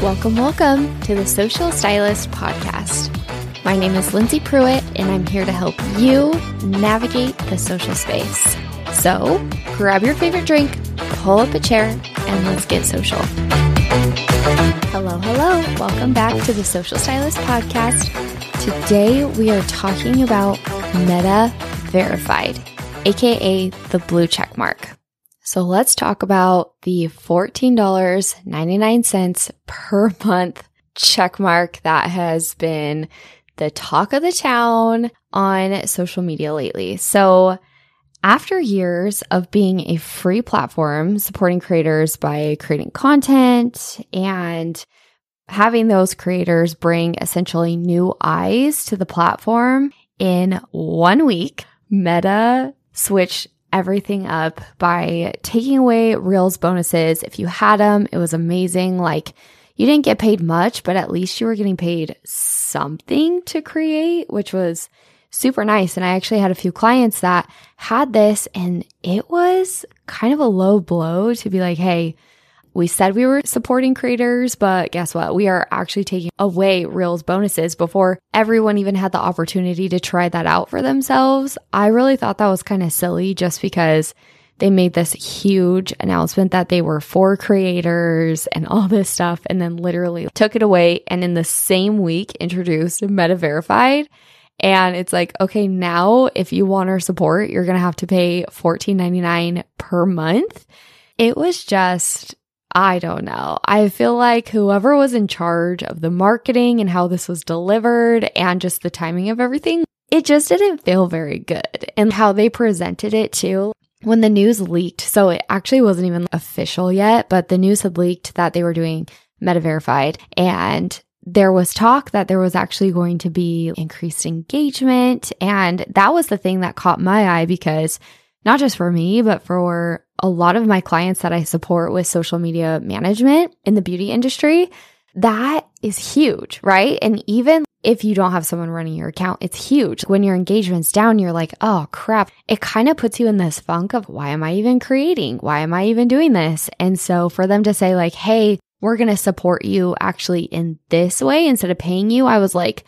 Welcome, welcome to the Social Stylist Podcast. My name is Lindsay Pruitt, and I'm here to help you navigate the social space. So grab your favorite drink, pull up a chair, and let's get social. Hello, hello. Welcome back to the Social Stylist Podcast. Today we are talking about Meta Verified, aka the blue check mark. So let's talk about the $14.99 per month check mark that has been the talk of the town on social media lately. So after years of being a free platform supporting creators by creating content and having those creators bring essentially new eyes to the platform in one week, Meta switched everything up by taking away Reels bonuses. If you had them, it was amazing. Like you didn't get paid much, but at least you were getting paid something to create, which was super nice. And I actually had a few clients that had this and it was kind of a low blow to be like, Hey, we said we were supporting creators, but guess what? We are actually taking away Reels bonuses before everyone even had the opportunity to try that out for themselves. I really thought that was kind of silly just because they made this huge announcement that they were for creators and all this stuff, and then literally took it away. And in the same week, introduced Meta Verified. And it's like, okay, now if you want our support, you're going to have to pay $14.99 per month. It was just I don't know. I feel like whoever was in charge of the marketing and how this was delivered and just the timing of everything, it just didn't feel very good. And how they presented it too. When the news leaked, so it actually wasn't even official yet, but the news had leaked that they were doing meta verified and there was talk that there was actually going to be increased engagement. And that was the thing that caught my eye because not just for me, but for a lot of my clients that I support with social media management in the beauty industry, that is huge, right? And even if you don't have someone running your account, it's huge. When your engagement's down, you're like, oh crap. It kind of puts you in this funk of why am I even creating? Why am I even doing this? And so for them to say like, hey, we're going to support you actually in this way instead of paying you, I was like,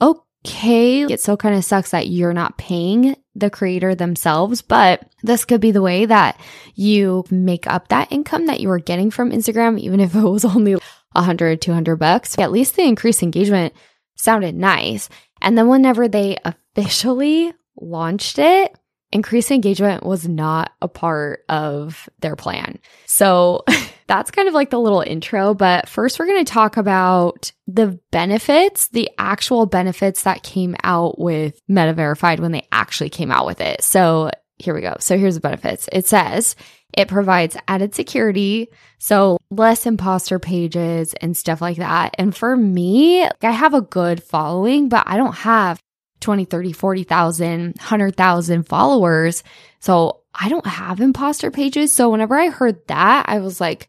okay, it still kind of sucks that you're not paying the creator themselves, but this could be the way that you make up that income that you were getting from Instagram, even if it was only 100, 200 bucks. At least the increased engagement sounded nice. And then whenever they officially launched it, increased engagement was not a part of their plan. So that's kind of like the little intro. But first, we're going to talk about the benefits, the actual benefits that came out with Meta Verified when they actually came out with it. So here we go. So here's the benefits. It says it provides added security, so less imposter pages and stuff like that. And for me, I have a good following, but I don't have 20, 30, 40,000, 100,000 followers. So I don't have imposter pages. So whenever I heard that, I was like,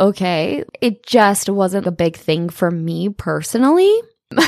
okay, it just wasn't a big thing for me personally.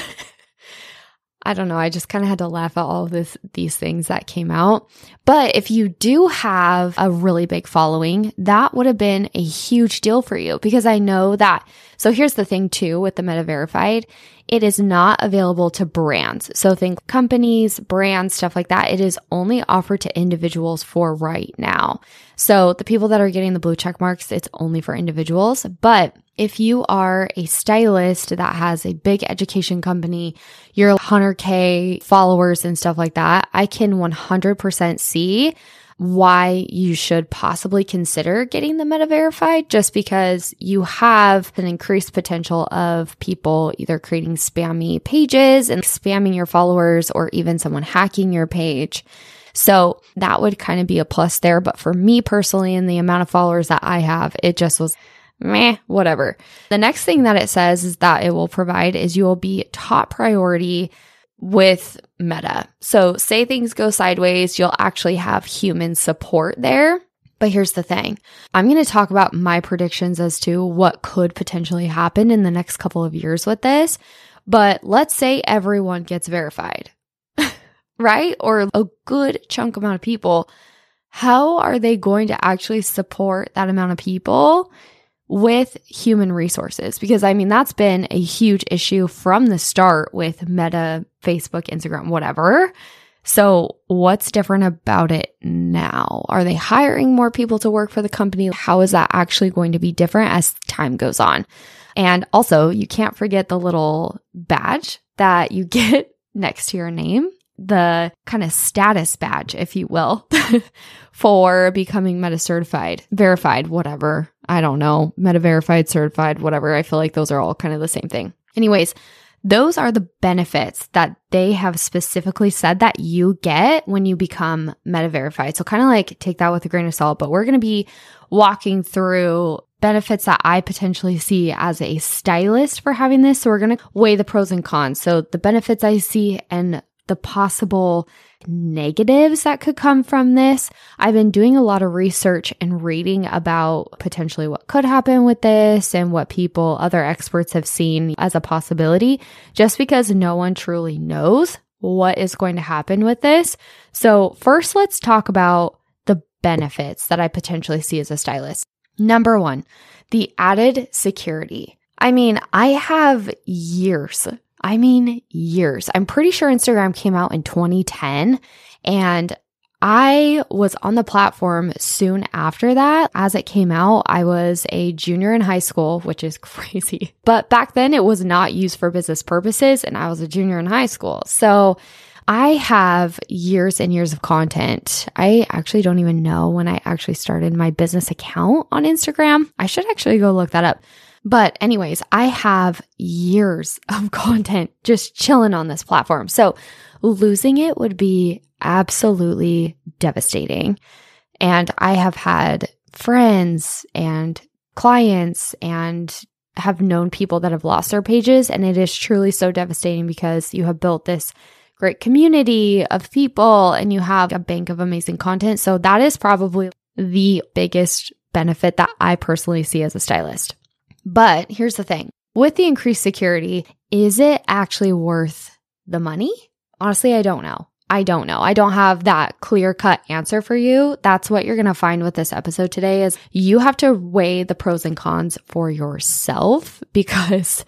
I don't know. I just kind of had to laugh at all this, these things that came out. But if you do have a really big following, that would have been a huge deal for you because I know that. So here's the thing too with the Meta Verified. It is not available to brands. So think companies, brands, stuff like that. It is only offered to individuals for right now. So the people that are getting the blue check marks, it's only for individuals. But if you are a stylist that has a big education company, your 100K followers and stuff like that, I can 100% see why you should possibly consider getting the meta verified just because you have an increased potential of people either creating spammy pages and spamming your followers or even someone hacking your page. So that would kind of be a plus there. But for me personally, and the amount of followers that I have, it just was meh, whatever. The next thing that it says is that it will provide is you will be top priority with Meta. So say things go sideways, you'll actually have human support there. But here's the thing. I'm going to talk about my predictions as to what could potentially happen in the next couple of years with this. But let's say everyone gets verified. right? Or a good chunk amount of people, how are they going to actually support that amount of people with human resources? Because I mean, that's been a huge issue from the start with Meta, Facebook, Instagram, whatever. So, what's different about it now? Are they hiring more people to work for the company? How is that actually going to be different as time goes on? And also, you can't forget the little badge that you get next to your name, the kind of status badge, if you will, for becoming meta certified, verified, whatever. I don't know, meta verified, certified, whatever. I feel like those are all kind of the same thing. Anyways, those are the benefits that they have specifically said that you get when you become meta verified. So kind of like take that with a grain of salt, but we're going to be walking through benefits that I potentially see as a stylist for having this. So we're going to weigh the pros and cons. So the benefits I see and the possible negatives that could come from this. I've been doing a lot of research and reading about potentially what could happen with this and what people, other experts have seen as a possibility, just because no one truly knows what is going to happen with this. So, first, let's talk about the benefits that I potentially see as a stylist. Number one, the added security. I mean, I have years I mean, years. I'm pretty sure Instagram came out in 2010 and I was on the platform soon after that. As it came out, I was a junior in high school, which is crazy. But back then it was not used for business purposes and I was a junior in high school. So I have years and years of content. I actually don't even know when I actually started my business account on Instagram. I should actually go look that up. But, anyways, I have years of content just chilling on this platform. So, losing it would be absolutely devastating. And I have had friends and clients and have known people that have lost their pages. And it is truly so devastating because you have built this great community of people and you have a bank of amazing content. So that is probably the biggest benefit that I personally see as a stylist. But here's the thing with the increased security, is it actually worth the money? Honestly, I don't know. I don't know. I don't have that clear cut answer for you. That's what you're going to find with this episode today is you have to weigh the pros and cons for yourself because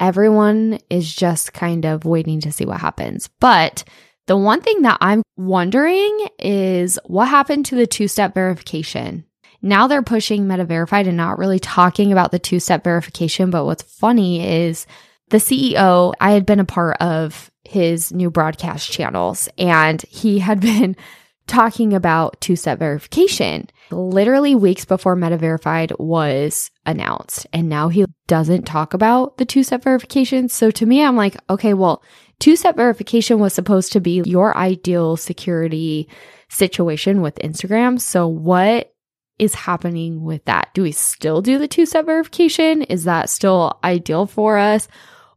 everyone is just kind of waiting to see what happens. But the one thing that I'm wondering is what happened to the two step verification? Now they're pushing Meta Verified and not really talking about the two step verification. But what's funny is the CEO, I had been a part of his new broadcast channels and he had been talking about two step verification literally weeks before Meta Verified was announced. And now he doesn't talk about the two step verification. So to me, I'm like, okay, well, two step verification was supposed to be your ideal security situation with Instagram. So what is happening with that? Do we still do the two step verification? Is that still ideal for us?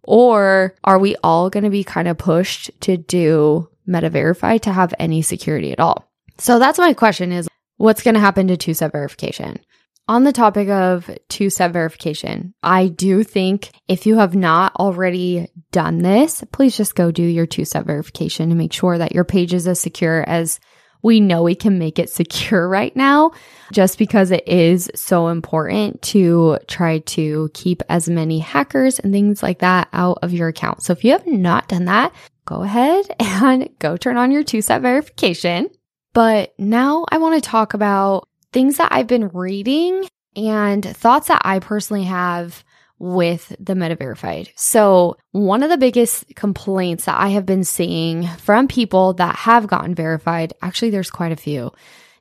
Or are we all going to be kind of pushed to do Meta Verify to have any security at all? So that's my question is what's going to happen to two step verification? On the topic of two step verification, I do think if you have not already done this, please just go do your two step verification to make sure that your page is as secure as we know we can make it secure right now just because it is so important to try to keep as many hackers and things like that out of your account. So if you have not done that, go ahead and go turn on your two step verification. But now I want to talk about things that I've been reading and thoughts that I personally have with the Meta Verified. So, one of the biggest complaints that I have been seeing from people that have gotten verified, actually, there's quite a few.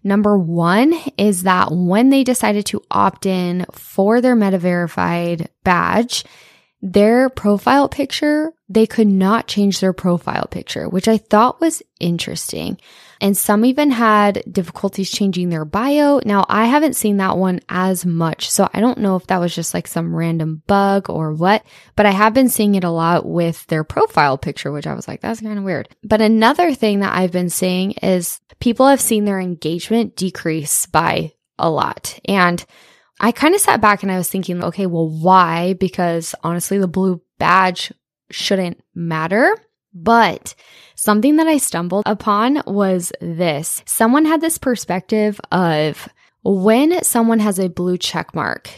Number one is that when they decided to opt in for their Meta Verified badge, their profile picture, they could not change their profile picture, which I thought was interesting. And some even had difficulties changing their bio. Now, I haven't seen that one as much, so I don't know if that was just like some random bug or what, but I have been seeing it a lot with their profile picture, which I was like, that's kind of weird. But another thing that I've been seeing is people have seen their engagement decrease by a lot. And I kind of sat back and I was thinking, okay, well, why? Because honestly, the blue badge shouldn't matter. But something that I stumbled upon was this. Someone had this perspective of when someone has a blue check mark,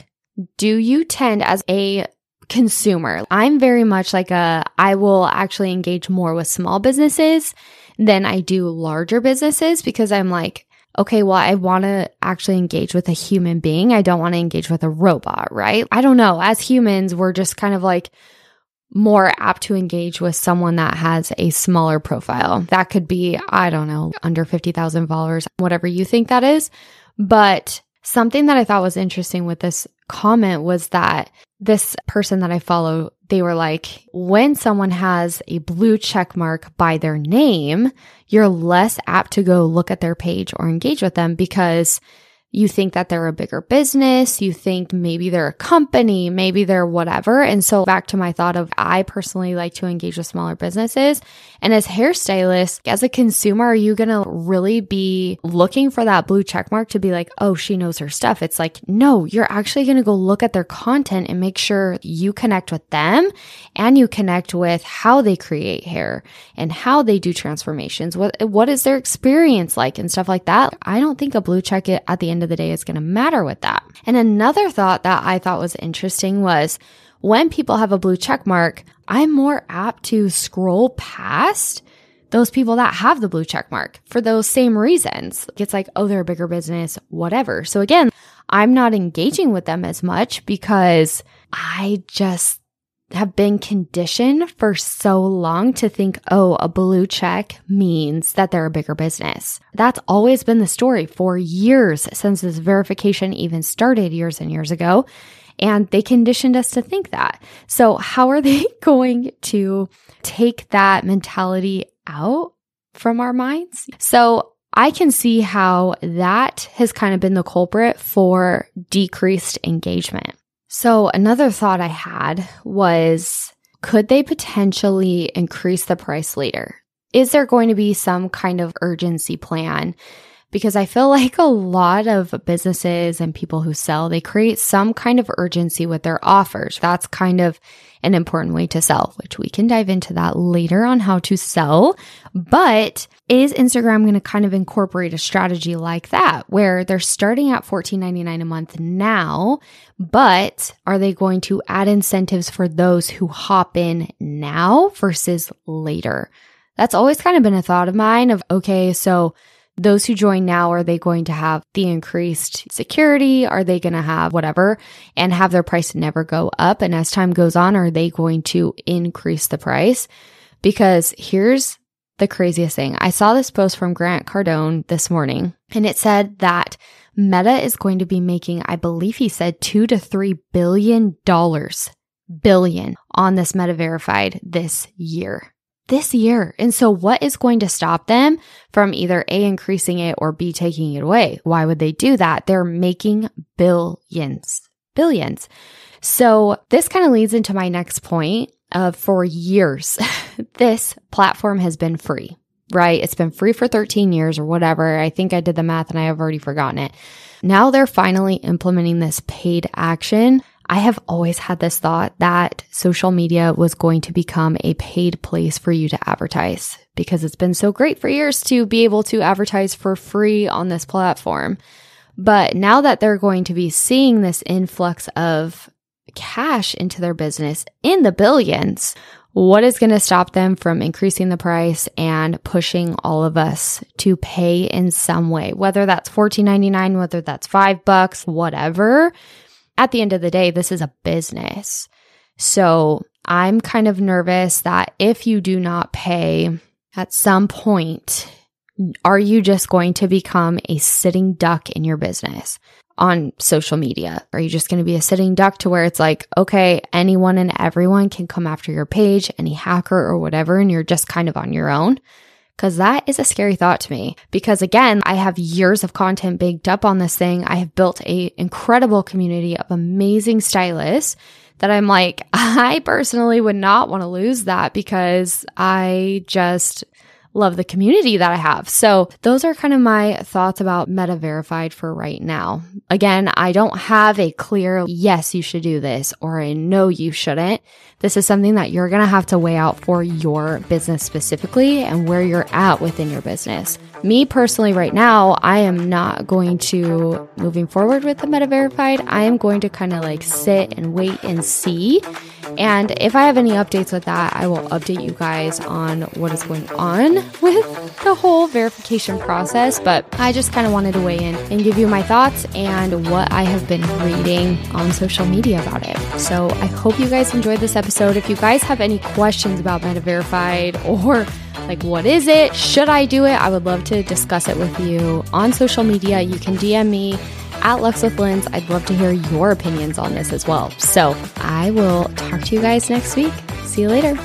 do you tend as a consumer? I'm very much like a, I will actually engage more with small businesses than I do larger businesses because I'm like, okay, well, I want to actually engage with a human being. I don't want to engage with a robot, right? I don't know. As humans, we're just kind of like, more apt to engage with someone that has a smaller profile. That could be, I don't know, under 50,000 followers, whatever you think that is. But something that I thought was interesting with this comment was that this person that I follow, they were like, when someone has a blue check mark by their name, you're less apt to go look at their page or engage with them because you think that they're a bigger business. You think maybe they're a company, maybe they're whatever. And so back to my thought of I personally like to engage with smaller businesses. And as hairstylist, as a consumer, are you going to really be looking for that blue check mark to be like, oh, she knows her stuff? It's like, no, you're actually going to go look at their content and make sure you connect with them and you connect with how they create hair and how they do transformations. What, what is their experience like and stuff like that? I don't think a blue check at the end of of the day is going to matter with that. And another thought that I thought was interesting was when people have a blue check mark, I'm more apt to scroll past those people that have the blue check mark for those same reasons. It's like, oh, they're a bigger business, whatever. So again, I'm not engaging with them as much because I just have been conditioned for so long to think, oh, a blue check means that they're a bigger business. That's always been the story for years since this verification even started years and years ago. And they conditioned us to think that. So how are they going to take that mentality out from our minds? So I can see how that has kind of been the culprit for decreased engagement. So, another thought I had was could they potentially increase the price later? Is there going to be some kind of urgency plan? Because I feel like a lot of businesses and people who sell, they create some kind of urgency with their offers. That's kind of an important way to sell, which we can dive into that later on how to sell. But is Instagram going to kind of incorporate a strategy like that where they're starting at $14.99 a month now, but are they going to add incentives for those who hop in now versus later? That's always kind of been a thought of mine of, okay, so those who join now, are they going to have the increased security? Are they going to have whatever and have their price never go up? And as time goes on, are they going to increase the price? Because here's the craziest thing. I saw this post from Grant Cardone this morning and it said that Meta is going to be making, I believe he said two to three billion dollars billion on this Meta verified this year this year. And so what is going to stop them from either A, increasing it or B, taking it away? Why would they do that? They're making billions, billions. So this kind of leads into my next point of for years, this platform has been free, right? It's been free for 13 years or whatever. I think I did the math and I have already forgotten it. Now they're finally implementing this paid action I have always had this thought that social media was going to become a paid place for you to advertise because it's been so great for years to be able to advertise for free on this platform. But now that they're going to be seeing this influx of cash into their business in the billions, what is going to stop them from increasing the price and pushing all of us to pay in some way, whether that's $14.99, whether that's five bucks, whatever at the end of the day, this is a business. So I'm kind of nervous that if you do not pay at some point, are you just going to become a sitting duck in your business on social media? Are you just going to be a sitting duck to where it's like, okay, anyone and everyone can come after your page, any hacker or whatever, and you're just kind of on your own? Cause that is a scary thought to me. Because again, I have years of content baked up on this thing. I have built a incredible community of amazing stylists that I'm like, I personally would not want to lose that because I just love the community that I have. So those are kind of my thoughts about Meta Verified for right now. Again, I don't have a clear yes, you should do this or a no, you shouldn't. This is something that you're going to have to weigh out for your business specifically and where you're at within your business. Me personally, right now, I am not going to moving forward with the Meta Verified. I am going to kind of like sit and wait and see. And if I have any updates with that, I will update you guys on what is going on with the whole verification process. But I just kind of wanted to weigh in and give you my thoughts and what I have been reading on social media about it. So I hope you guys enjoyed this episode. If you guys have any questions about Meta Verified or like, what is it? Should I do it? I would love to discuss it with you on social media. You can DM me at Lux with Linz. I'd love to hear your opinions on this as well. So I will talk to you guys next week. See you later.